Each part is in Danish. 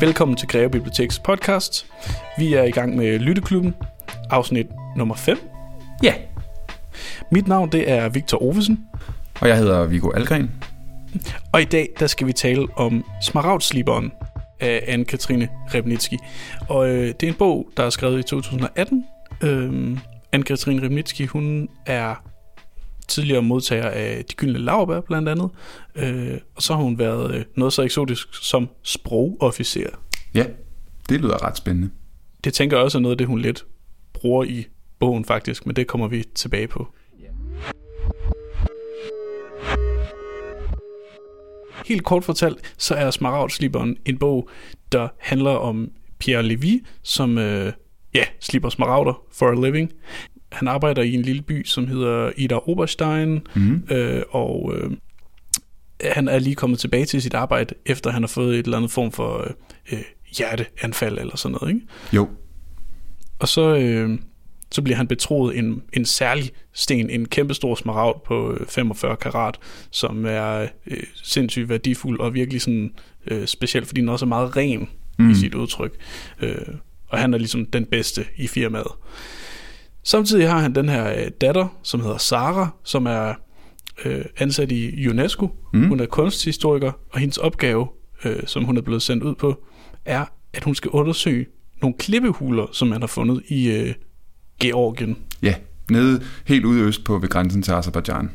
Velkommen til Greve Biblioteks podcast. Vi er i gang med Lytteklubben, afsnit nummer 5. Ja, Mit navn det er Victor Ovesen, og jeg hedder Viggo Algren. og i dag der skal vi tale om Smaragdsliberen af Anne-Katrine Rebnitski. Og øh, det er en bog, der er skrevet i 2018. Øhm, Anne-Katrine Rebnitski, hun er tidligere modtager af De Gyldne Laurbær blandt andet. Øh, og så har hun været øh, noget så eksotisk som sprogofficer. Ja, det lyder ret spændende. Det tænker jeg også er noget af det, hun lidt bruger i bogen faktisk, men det kommer vi tilbage på. Helt kort fortalt, så er Smaragdsliberen en bog, der handler om Pierre Levy, som øh, ja, slipper smaragder for a living. Han arbejder i en lille by, som hedder Ida Oberstein, Mm. øh, og øh, han er lige kommet tilbage til sit arbejde, efter han har fået et eller andet form for øh, øh, hjerteanfald eller sådan noget. Ikke? Jo, Og så, øh, så bliver han betroet en, en særlig sten, en kæmpestor smaragd på øh, 45 karat, som er øh, sindssygt værdifuld og virkelig sådan øh, speciel, fordi den også er meget ren mm. i sit udtryk. Øh, og han er ligesom den bedste i firmaet. Samtidig har han den her øh, datter, som hedder Sara, som er øh, ansat i UNESCO. Mm. Hun er kunsthistoriker, og hendes opgave, øh, som hun er blevet sendt ud på, er, at hun skal undersøge nogle klippehuler, som man har fundet i øh, Georgien. ja. Nede helt ude øst på ved grænsen til Azerbaijan.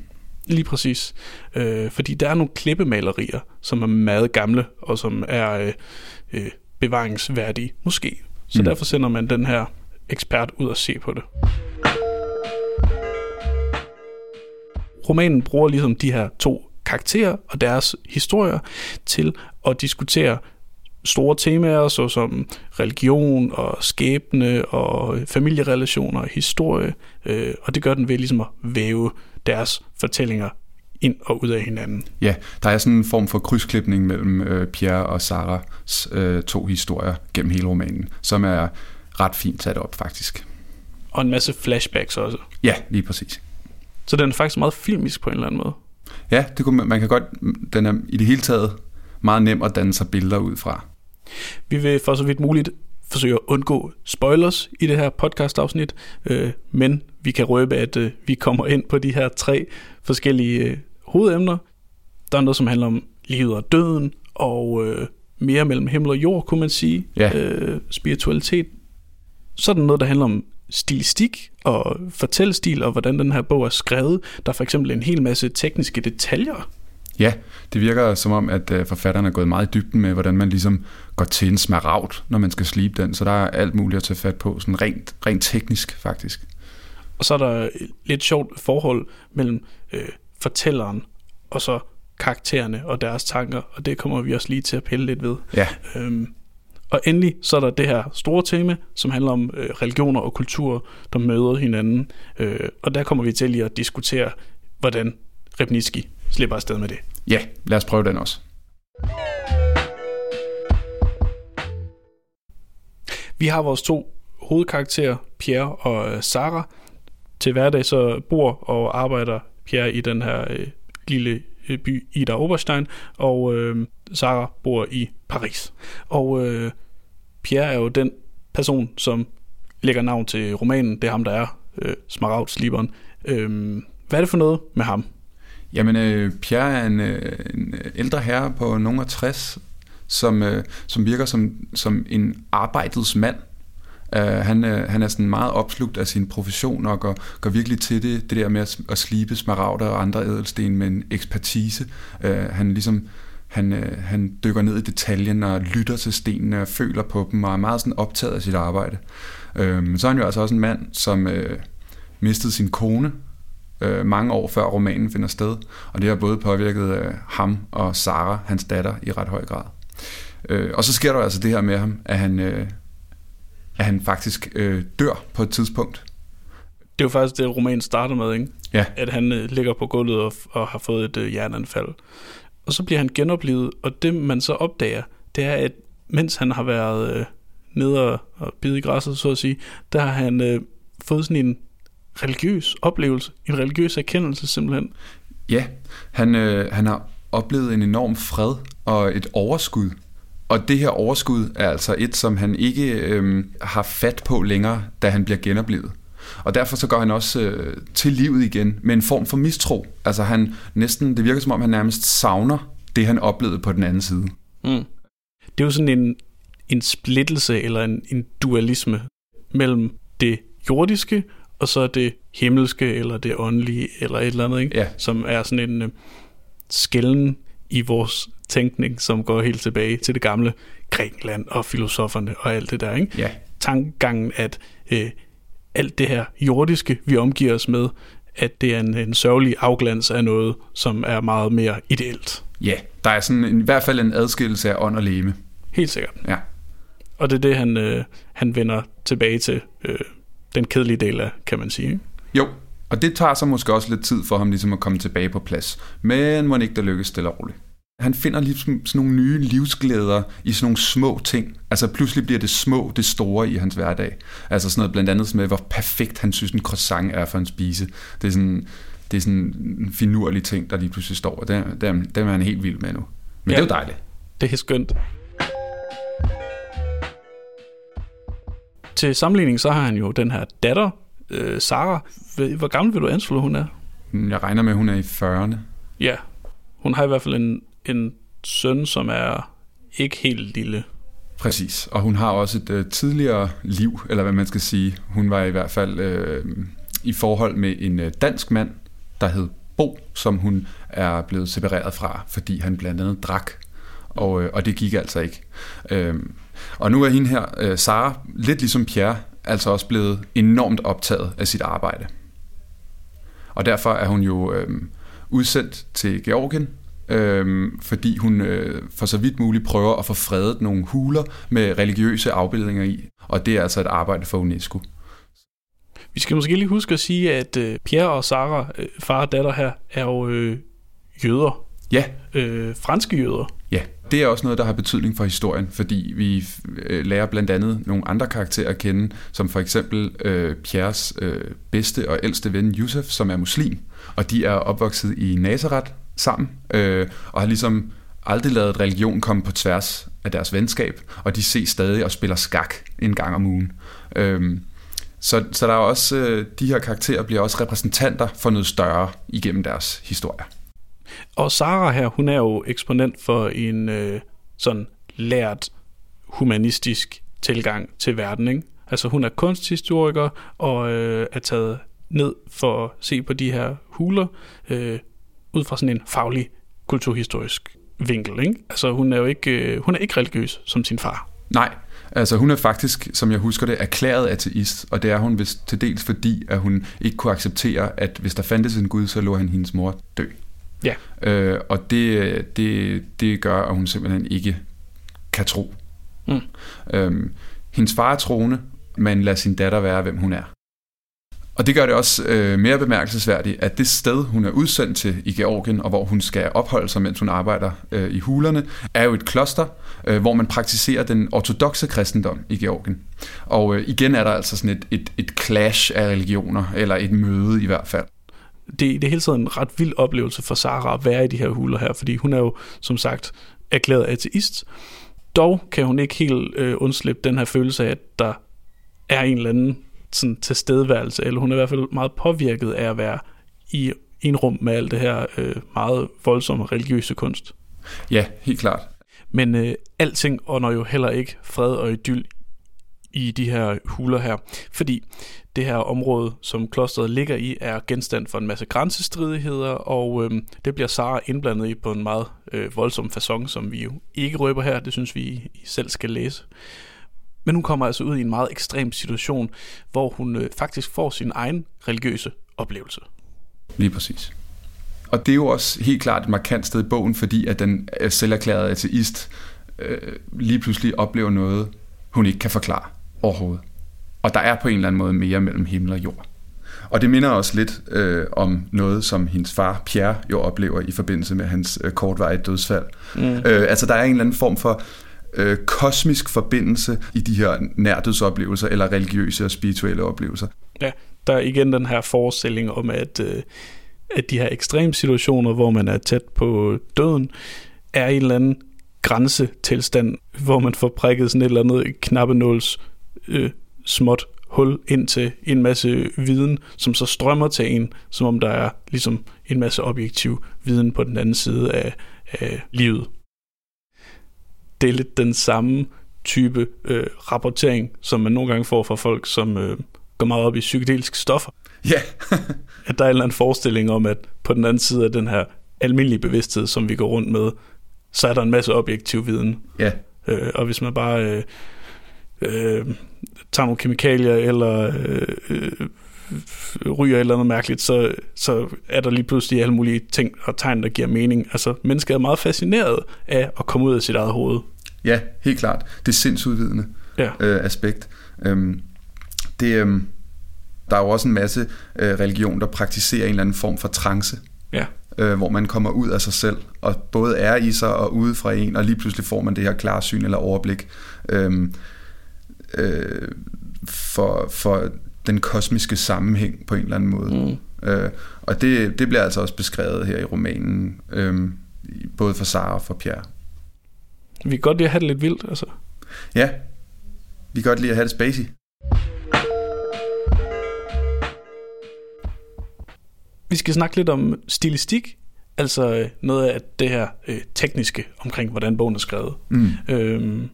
Lige præcis. Øh, fordi der er nogle klippemalerier, som er meget gamle, og som er øh, øh, bevaringsværdige, måske. Så mm. derfor sender man den her ekspert ud og se på det. Romanen bruger ligesom de her to karakterer og deres historier til at diskutere store temaer, såsom religion og skæbne og familierelationer og historie, øh, og det gør den ved ligesom at væve deres fortællinger ind og ud af hinanden. Ja, der er sådan en form for krydsklipning mellem øh, Pierre og Saras øh, to historier gennem hele romanen, som er ret fint sat op faktisk. Og en masse flashbacks også. Ja, lige præcis. Så den er faktisk meget filmisk på en eller anden måde. Ja, det kunne man, man kan godt, den er i det hele taget meget nem at danne sig billeder ud fra. Vi vil for så vidt muligt forsøge at undgå spoilers i det her podcast-afsnit, øh, men vi kan røbe, at øh, vi kommer ind på de her tre forskellige øh, hovedemner. Der er noget, som handler om livet og døden, og øh, mere mellem himmel og jord, kunne man sige. Ja. Øh, spiritualitet. Så er der noget, der handler om stilistik og fortællestil, og hvordan den her bog er skrevet. Der er for eksempel en hel masse tekniske detaljer, Ja, det virker som om, at øh, forfatteren er gået meget i dybden med, hvordan man ligesom går til en smaragd, når man skal slibe den. Så der er alt muligt at tage fat på, sådan rent, rent teknisk faktisk. Og så er der et lidt sjovt forhold mellem øh, fortælleren og så karaktererne og deres tanker, og det kommer vi også lige til at pille lidt ved. Ja, Øhm, og endelig så er der det her store tema, som handler om øh, religioner og kulturer, der møder hinanden. Øh, og der kommer vi til lige at diskutere, hvordan Rebniski slipper afsted med det. ja, lad os prøve den også. Vi har vores to hovedkarakterer, Pierre og øh, Sara. Til hverdag så bor og arbejder Pierre i den her øh, lille Øh, by Ida Oberstein, og øh, Sarah bor i Paris. Og øh, Pierre er jo den person, som lægger navn til romanen. Det er ham, der er øh, Smaragdsliberen. Øh, hvad er det for noget med ham? Jamen, øh, Pierre er en, øh, en ældre herre på nogen af 60, som, øh, som virker som, som en arbejdets mand. Uh, han, uh, han er sådan meget opslugt af sin profession og går, går virkelig til det, det der med at, at slibe smaragder og andre ædelsten med en ekspertise. Uh, han ligesom han, uh, han dykker ned i detaljen og lytter til stenene og føler på dem og er meget sådan optaget af sit arbejde. Uh, men så er han jo altså også en mand, som uh, mistede sin kone øh, mange år før romanen finder sted, og det har både påvirket øh, ham og Sara, hans datter, i ret høj grad. Øh, og så sker der altså det her med ham, at han, øh, at han faktisk øh, dør på et tidspunkt. Det er jo faktisk det, romanen starter med, ikke? Ja, at han øh, ligger på gulvet og, og har fået et øh, hjerteanfald. Og så bliver han genoplevet, og det man så opdager, det er, at mens han har været øh, nede og, og bide i græsset, så at sige, der har han øh, fået sådan en religiøs oplevelse, en religiøs erkendelse simpelthen. ja han, øh, han har oplevet en enorm fred og et overskud Og det her overskud er altså et, som han ikke øh, har fat på længere, da han bliver genoplevet. Og derfor så går han også øh, til livet igen med en form for mistro. Altså han næsten, det virker som om han nærmest savner det, han oplevede på den anden side. Mm. Det er jo sådan en, en splittelse eller en, en dualisme mellem det jordiske og så det himmelske eller det åndelige eller et eller andet, ikke? Ja. som er sådan en uh, skælden i vores tænkning, som går helt tilbage til det gamle Grækenland og filosoferne og alt det der. Ikke? Ja. Tankegangen, at uh, alt det her jordiske, vi omgiver os med, at det er en, en sørgelig afglans af noget, som er meget mere ideelt. Ja, der er sådan en, i hvert fald en adskillelse af ånd og leme. Helt sikkert. Ja. Og det er det, han, øh, han vender tilbage til øh, den kedelige del af, kan man sige. Ikke? Jo, og det tager så måske også lidt tid for ham ligesom at komme tilbage på plads. Men må ikke der lykkes stille og roligt. Han finder ligesom sådan nogle nye livsglæder i sådan nogle små ting. Altså pludselig bliver det små, det store i hans hverdag. Altså sådan noget blandt andet med, hvor perfekt han synes en croissant er for en spise. Det er sådan, det er sådan en finurlig ting, der lige pludselig står. Og det, det, det er han helt vild med nu. Men ja, det er jo dejligt. Det er skønt. Til sammenligning så har han jo den her datter, øh, Sara. Hvor gammel vil du anslå, hun er? Jeg regner med, at hun er i 40'erne. Ja, hun har i hvert fald en, en søn, som er ikke helt lille. Præcis, og hun har også et øh, tidligere liv, eller hvad man skal sige. Hun var i hvert fald øh, i forhold med en øh, dansk mand, der hed Bo, som hun er blevet separeret fra, fordi han blandt andet drak. Og, øh, og det gik altså ikke. Øh, og nu er hende her, øh, Sara, lidt ligesom Pierre, altså også blevet enormt optaget af sit arbejde. Og derfor er hun jo øh, udsendt til Georgien, øh, fordi hun øh, for så vidt muligt prøver at få fredet nogle huler med religiøse afbildninger i. Og det er altså et arbejde for UNESCO. Vi skal måske lige huske at sige, at øh, Pierre og Sara, øh, far og datter her, er jo øh, jøder. Ja. Øh, franske jøder. Ja, det er også noget, der har betydning for historien, fordi vi øh, lærer blandt andet nogle andre karakterer at kende, som for eksempel øh, Pierres øh, bedste og ældste ven, Yusuf, som er muslim, og de er opvokset i Nazareth sammen, øh, og har ligesom aldrig lavet religion komme på tværs af deres venskab, og de ses stadig og spiller skak en gang om ugen. Øh, så, så der er også, øh, de her karakterer bliver også repræsentanter for noget større igennem deres historie. Og Sara her, hun er jo eksponent for en øh, sådan lært humanistisk tilgang til verden. Ikke? Altså hun er kunsthistoriker og øh, er taget ned for at se på de her huler øh, ud fra sådan en faglig kulturhistorisk vinkel. Ikke? Altså hun er jo ikke, øh, hun er ikke religiøs som sin far. Nej, altså hun er faktisk, som jeg husker det, erklæret ateist, og det er hun vist til dels fordi, at hun ikke kunne acceptere, at hvis der fandtes en Gud, så lå han hendes mor dø. Ja. Øh, og det, det, det gør, at hun simpelthen ikke kan tro. Mm. Øhm, hendes far er troende, men lader sin datter være, hvem hun er. Og det gør det også øh, mere bemærkelsesværdigt, at det sted, hun er udsendt til i Georgien, og hvor hun skal opholde sig, mens hun arbejder øh, i hulerne, er jo et kloster, øh, hvor man praktiserer den ortodoxe kristendom i Georgien. Og øh, igen er der altså sådan et, et, et clash af religioner, eller et møde i hvert fald det, det er hele tiden en ret vild oplevelse for Sara at være i de her huler her, fordi hun er jo, som sagt, erklæret ateist. Dog kan hun ikke helt øh, undslippe den her følelse af, at der er en eller anden sådan, tilstedeværelse, eller hun er i hvert fald meget påvirket af at være i en rum med alt det her øh, meget voldsomme religiøse kunst. Ja, helt klart. Men øh, alting ånder jo heller ikke fred og idyll i de her huler her, fordi det her område, som klosteret ligger i, er genstand for en masse grænsestridigheder, og øh, det bliver Sara indblandet i på en meget øh, voldsom façon, som vi jo ikke røber her, det synes vi I selv skal læse. Men hun kommer altså ud i en meget ekstrem situation, hvor hun øh, faktisk får sin egen religiøse oplevelse. Lige præcis. Og det er jo også helt klart et markant sted i bogen, fordi at den selverklærede ateist øh, lige pludselig oplever noget, hun ikke kan forklare overhovedet. Og der er på en eller anden måde mere mellem himmel og jord. Og det minder også lidt øh, om noget, som hendes far Pierre jo oplever i forbindelse med hans øh, kortvarige dødsfald. Mm. Øh, altså der er en eller anden form for øh, kosmisk forbindelse i de her nærdødsoplevelser, eller religiøse og spirituelle oplevelser. Ja, der er igen den her forestilling om, at, øh, at de her ekstreme situationer, hvor man er tæt på døden, er en eller anden grænsetilstand, hvor man får prikket sådan et eller andet knappenåls øh, småt hul ind til en masse viden, som så strømmer til en, som om der er ligesom en masse objektiv viden på den anden side af, af livet. Det er lidt den samme type øh, rapportering, som man nogle gange får fra folk, som øh, går meget op i psykedeliske stoffer. Ja. Yeah. at der er en eller anden forestilling om, at på den anden side af den her almindelige bevidsthed, som vi går rundt med, så er der en masse objektiv viden. Ja. Yeah. Øh, og hvis man bare øh, øh, tager nogle kemikalier, eller øh, øh, ryger et eller andet mærkeligt, så, så er der lige pludselig alle mulige ting og tegn, der giver mening. Altså, mennesket er meget fascineret af at komme ud af sit eget hoved. Ja, helt klart. Det er sindsudvidende ja. øh, aspekt. Øhm, det, øhm, der er jo også en masse øh, religion, der praktiserer en eller anden form for trance. Ja. Øh, hvor man kommer ud af sig selv, og både er i sig og ude fra en, og lige pludselig får man det her klarsyn eller overblik øhm, øh, for, for den kosmiske sammenhæng på en eller anden måde. Mm. Øh, og det, det bliver altså også beskrevet her i romanen, øh, både for Sara og for Pierre. Vi kan godt lide at have det lidt vildt, altså. Ja, vi kan godt lide at have det spacey. Vi skal snakke lidt om stilistik, altså øh, noget af det her øh, tekniske omkring, hvordan bogen er skrevet. Mm. Øhm,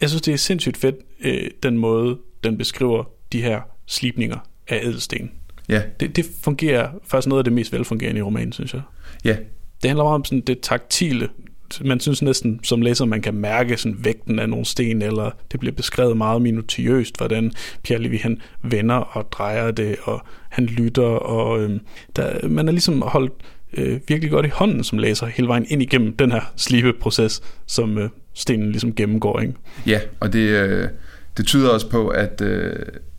jeg synes, det er sindssygt fedt, øh, den måde, den beskriver de her slipninger af ædelsten. Ja. Det, det fungerer faktisk noget af det mest velfungerende i romanen, synes jeg. Ja. Det handler meget om sådan det taktile. Man synes næsten som læser, man kan mærke sådan vægten af nogle sten, eller det bliver beskrevet meget minutiøst, hvordan Pierre Levy han vender og drejer det, og han lytter, og øh, der, man er ligesom holdt øh, virkelig godt i hånden som læser hele vejen ind igennem den her slibeproces, som øh, stenen ligesom gennemgår. Ikke? Ja, og det, øh, det tyder også på, at øh,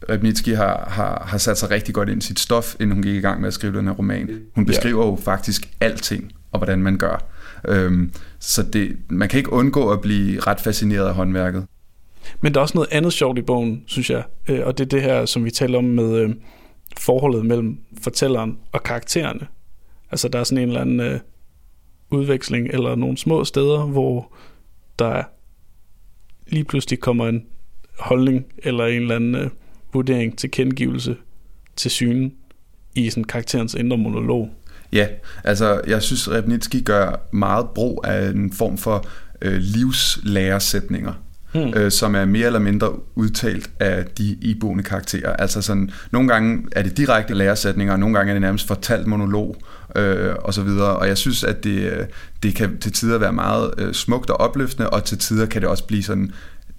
Rebnitsky har, har, har sat sig rigtig godt ind i sit stof, inden hun gik i gang med at skrive den her roman. Hun beskriver ja. jo faktisk alting, og hvordan man gør. Øhm, så det, man kan ikke undgå at blive ret fascineret af håndværket. Men der er også noget andet sjovt i bogen, synes jeg, øh, og det er det her, som vi taler om med øh, forholdet mellem fortælleren og karaktererne. Altså der er sådan en eller anden øh, udveksling, eller nogle små steder, hvor der lige pludselig kommer en holdning, eller en eller anden øh, vurdering til kendegivelse til synen i sådan karakterens indre monolog. Ja, altså jeg synes, Rebnitsky gør meget brug af en form for øh, livslæresætninger, hmm. øh, som er mere eller mindre udtalt af de iboende karakterer. Altså sådan, nogle gange er det direkte læresætninger, og nogle gange er det nærmest fortalt monolog, øh, og så videre. Og jeg synes, at det, øh, det kan til tider være meget øh, smukt og opløftende, og til tider kan det også blive sådan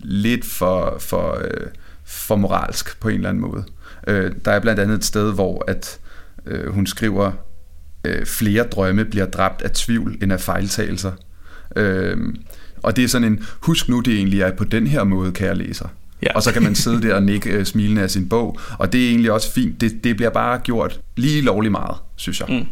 lidt for, for, øh, for moralsk på en eller anden måde. Øh, der er blandt andet et sted, hvor at øh, hun skriver, øh, flere drømme bliver dræbt af tvivl end af fejltagelser. Øh, og det er sådan en, husk nu, det egentlig er på den her måde, kære læser. Ja. Og så kan man sidde der og nikke øh, smilende af sin bog, og det er egentlig også fint. Det, det bliver bare gjort lige lovlig meget, synes jeg. Mm.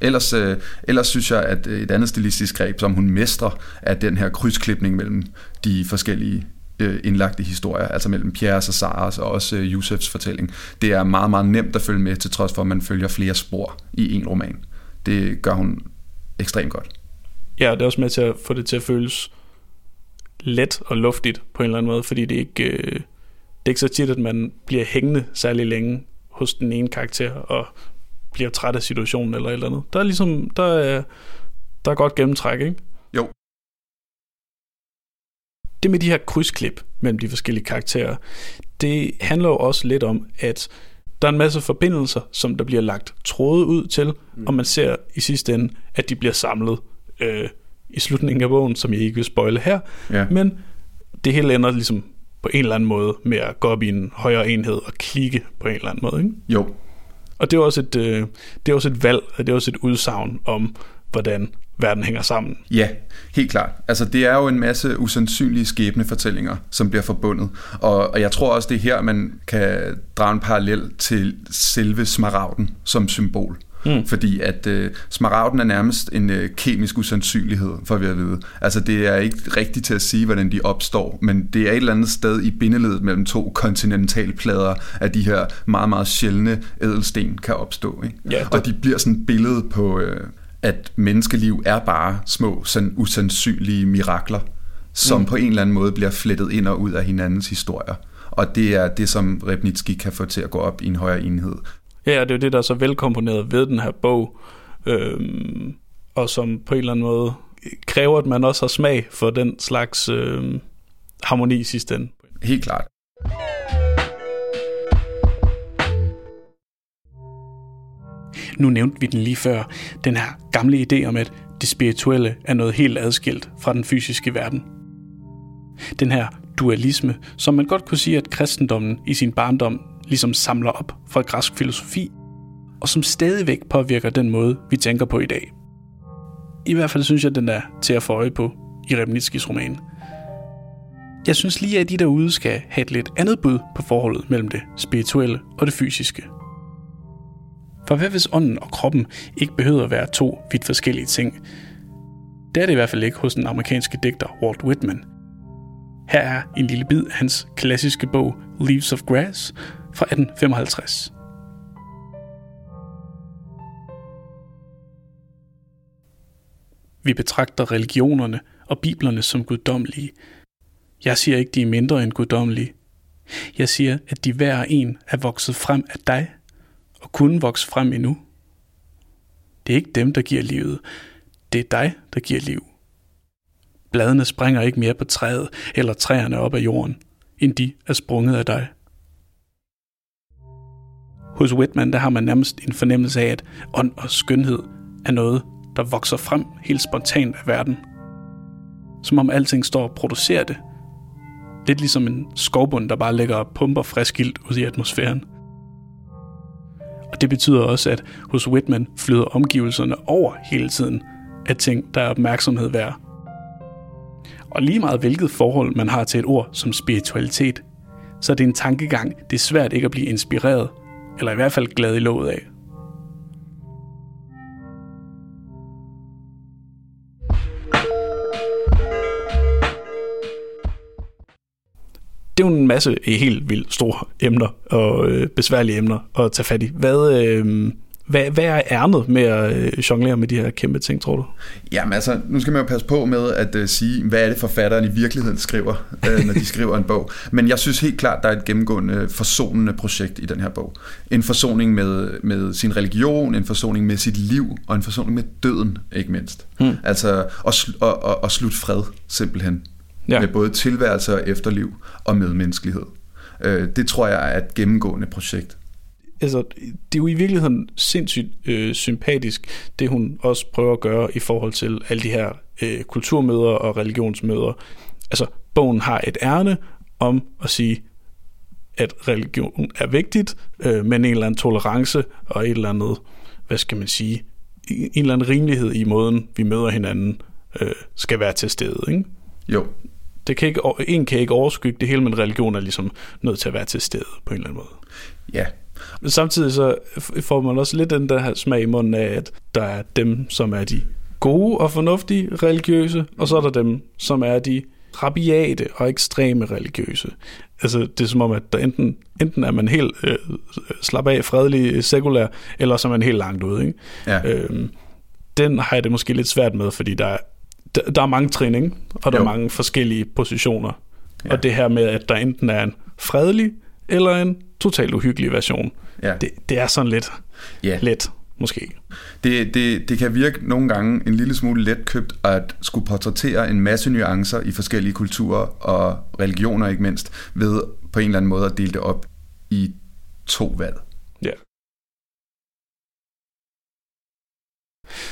Ellers, øh, ellers synes jeg, at et andet stilistisk greb, som hun mestrer, er den her krydsklipning mellem de forskellige øh, indlagte historier, altså mellem Pierres og Saras og også øh, fortælling. Det er meget, meget nemt at følge med, til trods for, at man følger flere spor i en roman. Det gør hun ekstremt godt. Ja, det er også med til at få det til at føles let og luftigt på en eller anden måde, fordi det ikke, øh, det er ikke så tit, at man bliver hængende særlig længe hos den ene karakter og bliver træt af situationen eller et eller andet. Der er ligesom, der er, der er godt gennemtræk, ikke? Det med de her krydsklip mellem de forskellige karakterer, det handler jo også lidt om, at der er en masse forbindelser, som der bliver lagt tråde ud til, mm. og man ser i sidste ende, at de bliver samlet øh, i slutningen af bogen, som jeg ikke vil spoile her. Ja. Men det hele ender ligesom på en eller anden måde med at gå op i en højere enhed og klikke på en eller anden måde. Ikke? Jo. Og det er også et, øh, det er også et valg, og det er også et udsagn om, hvordan verden hænger sammen. Ja, helt klart. Altså det er jo en masse usandsynlige skæbnefortællinger, som bliver forbundet. Og, og jeg tror også, det er her, man kan drage en parallel til selve smaragden som symbol. Mm. Fordi at øh, smaragden er nærmest en øh, kemisk usandsynlighed, for vi at vide. Altså det er ikke rigtigt til at sige, hvordan de opstår, men det er et eller andet sted i bindeledet mellem to kontinentalplader, at de her meget, meget sjældne ædelsten kan opstå. Ikke? Ja, det... Og de bliver sådan et billede på... Øh, at menneskeliv er bare små, sådan usandsynlige mirakler, som mm. på en eller anden måde bliver flettet ind og ud af hinandens historier. Og det er det, som Repnitski kan få til at gå op i en højere enhed. Ja, det er jo det, der er så velkomponeret ved den her bog, øhm, og som på en eller anden måde kræver, at man også har smag for den slags øhm, harmoni i sidste ende. Helt klart. Nu nævnte vi den lige før, den her gamle idé om, at det spirituelle er noget helt adskilt fra den fysiske verden. Den her dualisme, som man godt kunne sige, at kristendommen i sin barndom ligesom samler op fra græsk filosofi, og som stadigvæk påvirker den måde, vi tænker på i dag. I hvert fald synes jeg, den er til at få øje på i Remnitskis roman. Jeg synes lige, at de derude skal have et lidt andet bud på forholdet mellem det spirituelle og det fysiske – for hvad hvis ånden og kroppen ikke behøver at være to vidt forskellige ting? Det er det i hvert fald ikke hos den amerikanske digter Walt Whitman. Her er en lille bid af hans klassiske bog Leaves of Grass fra 1855. Vi betragter religionerne og biblerne som guddommelige. Jeg siger ikke, de er mindre end guddommelige. Jeg siger, at de hver en er vokset frem af dig og kunne vokse frem endnu. Det er ikke dem, der giver livet. Det er dig, der giver liv. Bladene springer ikke mere på træet eller træerne op af jorden, end de er sprunget af dig. Hos Whitman der har man nærmest en fornemmelse af, at ånd og skønhed er noget, der vokser frem helt spontant af verden. Som om alting står og producerer det. Lidt ligesom en skovbund, der bare ligger og pumper frisk ild ud i atmosfæren – og det betyder også, at hos Whitman flyder omgivelserne over hele tiden af ting, der er opmærksomhed værd. Og lige meget hvilket forhold man har til et ord som spiritualitet, så er det en tankegang, det er svært ikke at blive inspireret, eller i hvert fald glad i låget af. Det er jo en masse helt vildt store emner og øh, besværlige emner at tage fat i. Hvad, øh, hvad, hvad er ærnet med at øh, jonglere med de her kæmpe ting, tror du? Jamen altså, nu skal man jo passe på med at uh, sige, hvad er det forfatteren i virkeligheden skriver, uh, når de skriver en bog. Men jeg synes helt klart, der er et gennemgående forsonende projekt i den her bog. En forsoning med, med sin religion, en forsoning med sit liv, og en forsoning med døden, ikke mindst. Hmm. Altså, og, og, og, og slut fred, simpelthen ja. med både tilværelse og efterliv og medmenneskelighed. Øh, det tror jeg er et gennemgående projekt. Altså, det er jo i virkeligheden sindssygt øh, sympatisk, det hun også prøver at gøre i forhold til alle de her øh, kulturmøder og religionsmøder. Altså, bogen har et ærne om at sige, at religion er vigtigt, øh, men en eller anden tolerance og et eller andet, hvad skal man sige, en eller anden rimelighed i måden, vi møder hinanden, øh, skal være til stede. Ikke? Jo, det kan ikke, en kan ikke overskygge det hele, men religion er ligesom nødt til at være til stede på en eller anden måde. Ja. Men samtidig så får man også lidt den der her smag i munden af, at der er dem, som er de gode og fornuftige religiøse, og så er der dem, som er de rabiate og ekstreme religiøse. Altså, det er som om, at der enten, enten er man helt øh, slap af, fredelig, sekulær, eller så er man helt langt ude. Ikke? Ja. Øhm, den har jeg det måske lidt svært med, fordi der der, der er mange træning, og der jo. er mange forskellige positioner. Ja. Og det her med, at der enten er en fredelig, eller en totalt uhyggelig version, ja. det, det er sådan lidt ja. let, måske. Det, det, det kan virke nogle gange en lille smule letkøbt at skulle portrættere en masse nuancer i forskellige kulturer og religioner ikke mindst, ved på en eller anden måde at dele det op i to valg. Ja.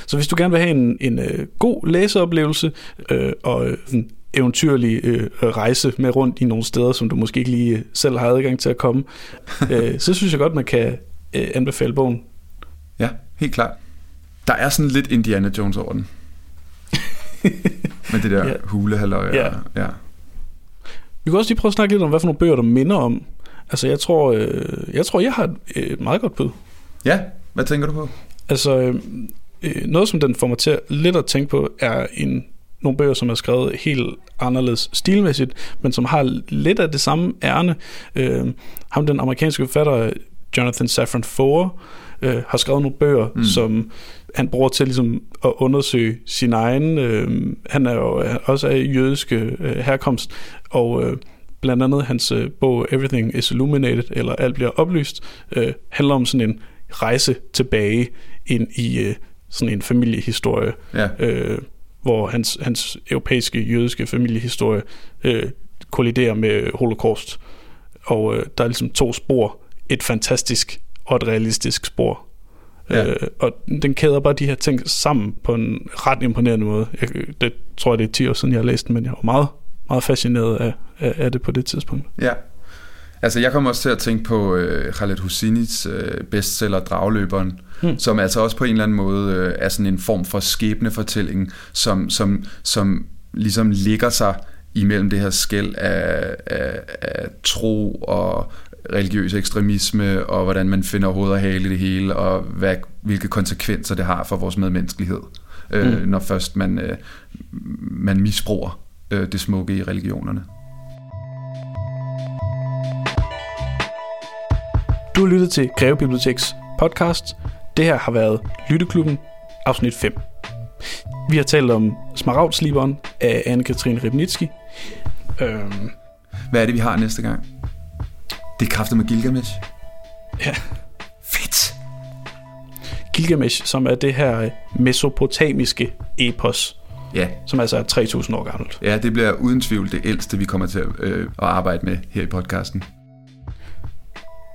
Så hvis du gerne vil have en, en øh, god læseoplevelse øh, og øh, en eventyrlig øh, rejse med rundt i nogle steder, som du måske ikke lige selv har adgang til at komme, øh, så synes jeg godt, man kan øh, anbefale bogen. Ja, helt klart. Der er sådan lidt Indiana Jones over den. med det der ja. hulehalløj. Ja. ja. Vi kan også lige prøve at snakke lidt om, hvad for nogle bøger, der minder om. Altså, jeg tror, øh, jeg tror, jeg har et øh, meget godt bud. Ja, hvad tænker du på? Altså, øh, øh, noget, som den får mig til lidt at tænke på, er en nogle bøger, som er skrevet helt anderledes stilmæssigt, men som har lidt af det samme ærne. Øh, ham, den amerikanske forfatter Jonathan Safran Foer, øh, har skrevet nogle bøger, mm. som han bruger til ligesom at undersøge sin egen, øh, han er jo også af jødiske øh, herkomst, og øh, blandt andet hans øh, bog Everything is Illuminated, eller Alt bliver oplyst, øh, handler om sådan en rejse tilbage ind i øh, sådan en familiehistorie, Ja. øh, hvor hans, hans europæiske jødiske familiehistorie øh, kolliderer med holocaust. Og øh, der er ligesom to spor, et fantastisk og et realistisk spor. Ja. Øh, og den kæder bare de her ting sammen på en ret imponerende måde. Jeg, det tror jeg, det er 10 år siden, jeg har læst den, men jeg var meget, meget fascineret af, af, af det på det tidspunkt. Ja. Altså, jeg kommer også til at tænke på øh, Khaled Hosseinis øh, bestseller Dragløberen, hmm. som altså også på en eller anden måde øh, er sådan en form for skæbnefortælling, som, som, som ligesom ligger sig imellem det her skæld af, af, af tro og religiøs ekstremisme, og hvordan man finder hoved og hale i det hele, og hvad, hvilke konsekvenser det har for vores medmenneskelighed, øh, Mm. når først man, øh, man misbruger øh, det smukke i religionerne. Du har lyttet til Greve Biblioteks podcast. Det her har været Lytteklubben, afsnit 5. Vi har talt om Smaragdsliberen af Anne-Katrine Ribnitski. Øhm, Hvad er det, vi har næste gang? Det er kraftet med Gilgamesh. ja, Fedt! Gilgamesh, som er det her mesopotamiske epos, Ja, som altså er 3000 år gammelt. ja, det bliver uden tvivl det ældste, vi kommer til at, øh, at arbejde med her i podcasten.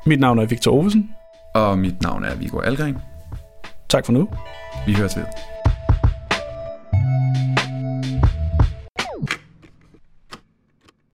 Mit navn er Victor Ovesen. Og mit navn er Viggo Algren. Tak for nu. Vi høres ved.